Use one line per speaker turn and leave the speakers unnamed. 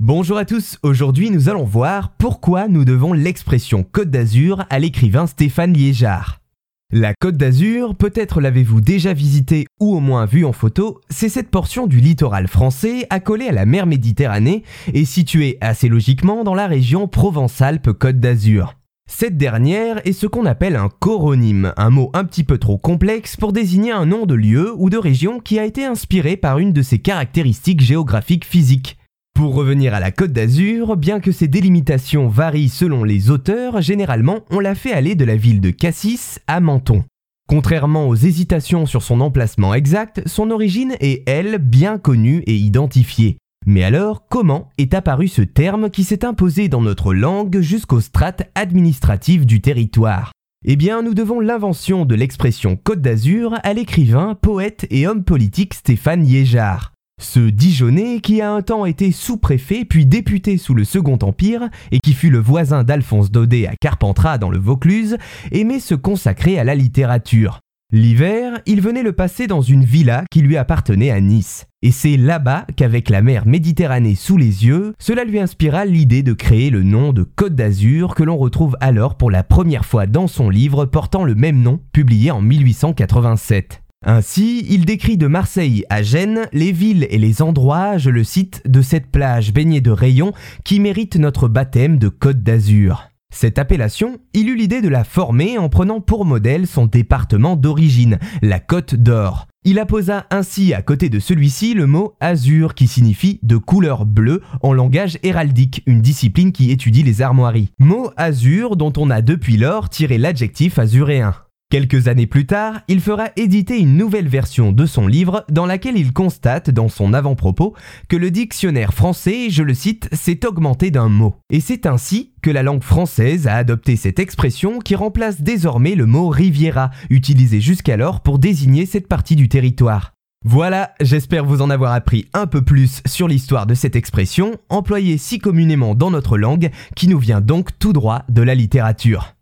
Bonjour à tous, aujourd'hui nous allons voir pourquoi nous devons l'expression Côte d'Azur à l'écrivain Stéphane Liégeard. La Côte d'Azur, peut-être l'avez-vous déjà visitée ou au moins vue en photo, c'est cette portion du littoral français accolée à la mer Méditerranée et située assez logiquement dans la région Provence-Alpes-Côte d'Azur. Cette dernière est ce qu'on appelle un coronyme, un mot un petit peu trop complexe pour désigner un nom de lieu ou de région qui a été inspiré par une de ses caractéristiques géographiques physiques. Pour revenir à la Côte d'Azur, bien que ses délimitations varient selon les auteurs, généralement on l'a fait aller de la ville de Cassis à Menton. Contrairement aux hésitations sur son emplacement exact, son origine est, elle, bien connue et identifiée. Mais alors, comment est apparu ce terme qui s'est imposé dans notre langue jusqu'aux strates administratives du territoire? Eh bien, nous devons l'invention de l'expression Côte d'Azur à l'écrivain, poète et homme politique Stéphane Liégeard. Ce Dijonais, qui a un temps été sous-préfet puis député sous le Second Empire et qui fut le voisin d'Alphonse Daudet à Carpentras dans le Vaucluse, aimait se consacrer à la littérature. L'hiver, il venait le passer dans une villa qui lui appartenait à Nice. Et c'est là-bas qu'avec la mer Méditerranée sous les yeux, cela lui inspira l'idée de créer le nom de Côte d'Azur que l'on retrouve alors pour la première fois dans son livre portant le même nom, publié en 1887. Ainsi, il décrit de Marseille à Gênes les villes et les endroits, je le cite, de cette plage baignée de rayons qui mérite notre baptême de Côte d'Azur. Cette appellation, il eut l'idée de la former en prenant pour modèle son département d'origine, la Côte d'Or. Il apposa ainsi à côté de celui-ci le mot azur qui signifie de couleur bleue en langage héraldique, une discipline qui étudie les armoiries. Mot azur dont on a depuis lors tiré l'adjectif azuréen. Quelques années plus tard, il fera éditer une nouvelle version de son livre dans laquelle il constate dans son avant-propos que le dictionnaire français, je le cite, s'est augmenté d'un mot. Et c'est ainsi que la langue française a adopté cette expression qui remplace désormais le mot Riviera, utilisé jusqu'alors pour désigner cette partie du territoire. Voilà, j'espère vous en avoir appris un peu plus sur l'histoire de cette expression, employée si communément dans notre langue, qui nous vient donc tout droit de la littérature.